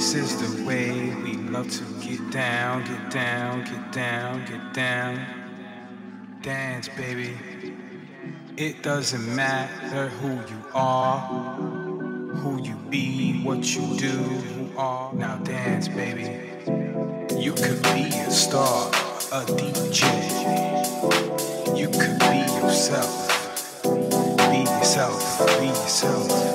This is the way we love to get down, get down, get down, get down. Dance, baby. It doesn't matter who you are, who you be, what you do, who are. Now dance, baby. You could be a star, a DJ. You could be yourself. Be yourself, be yourself.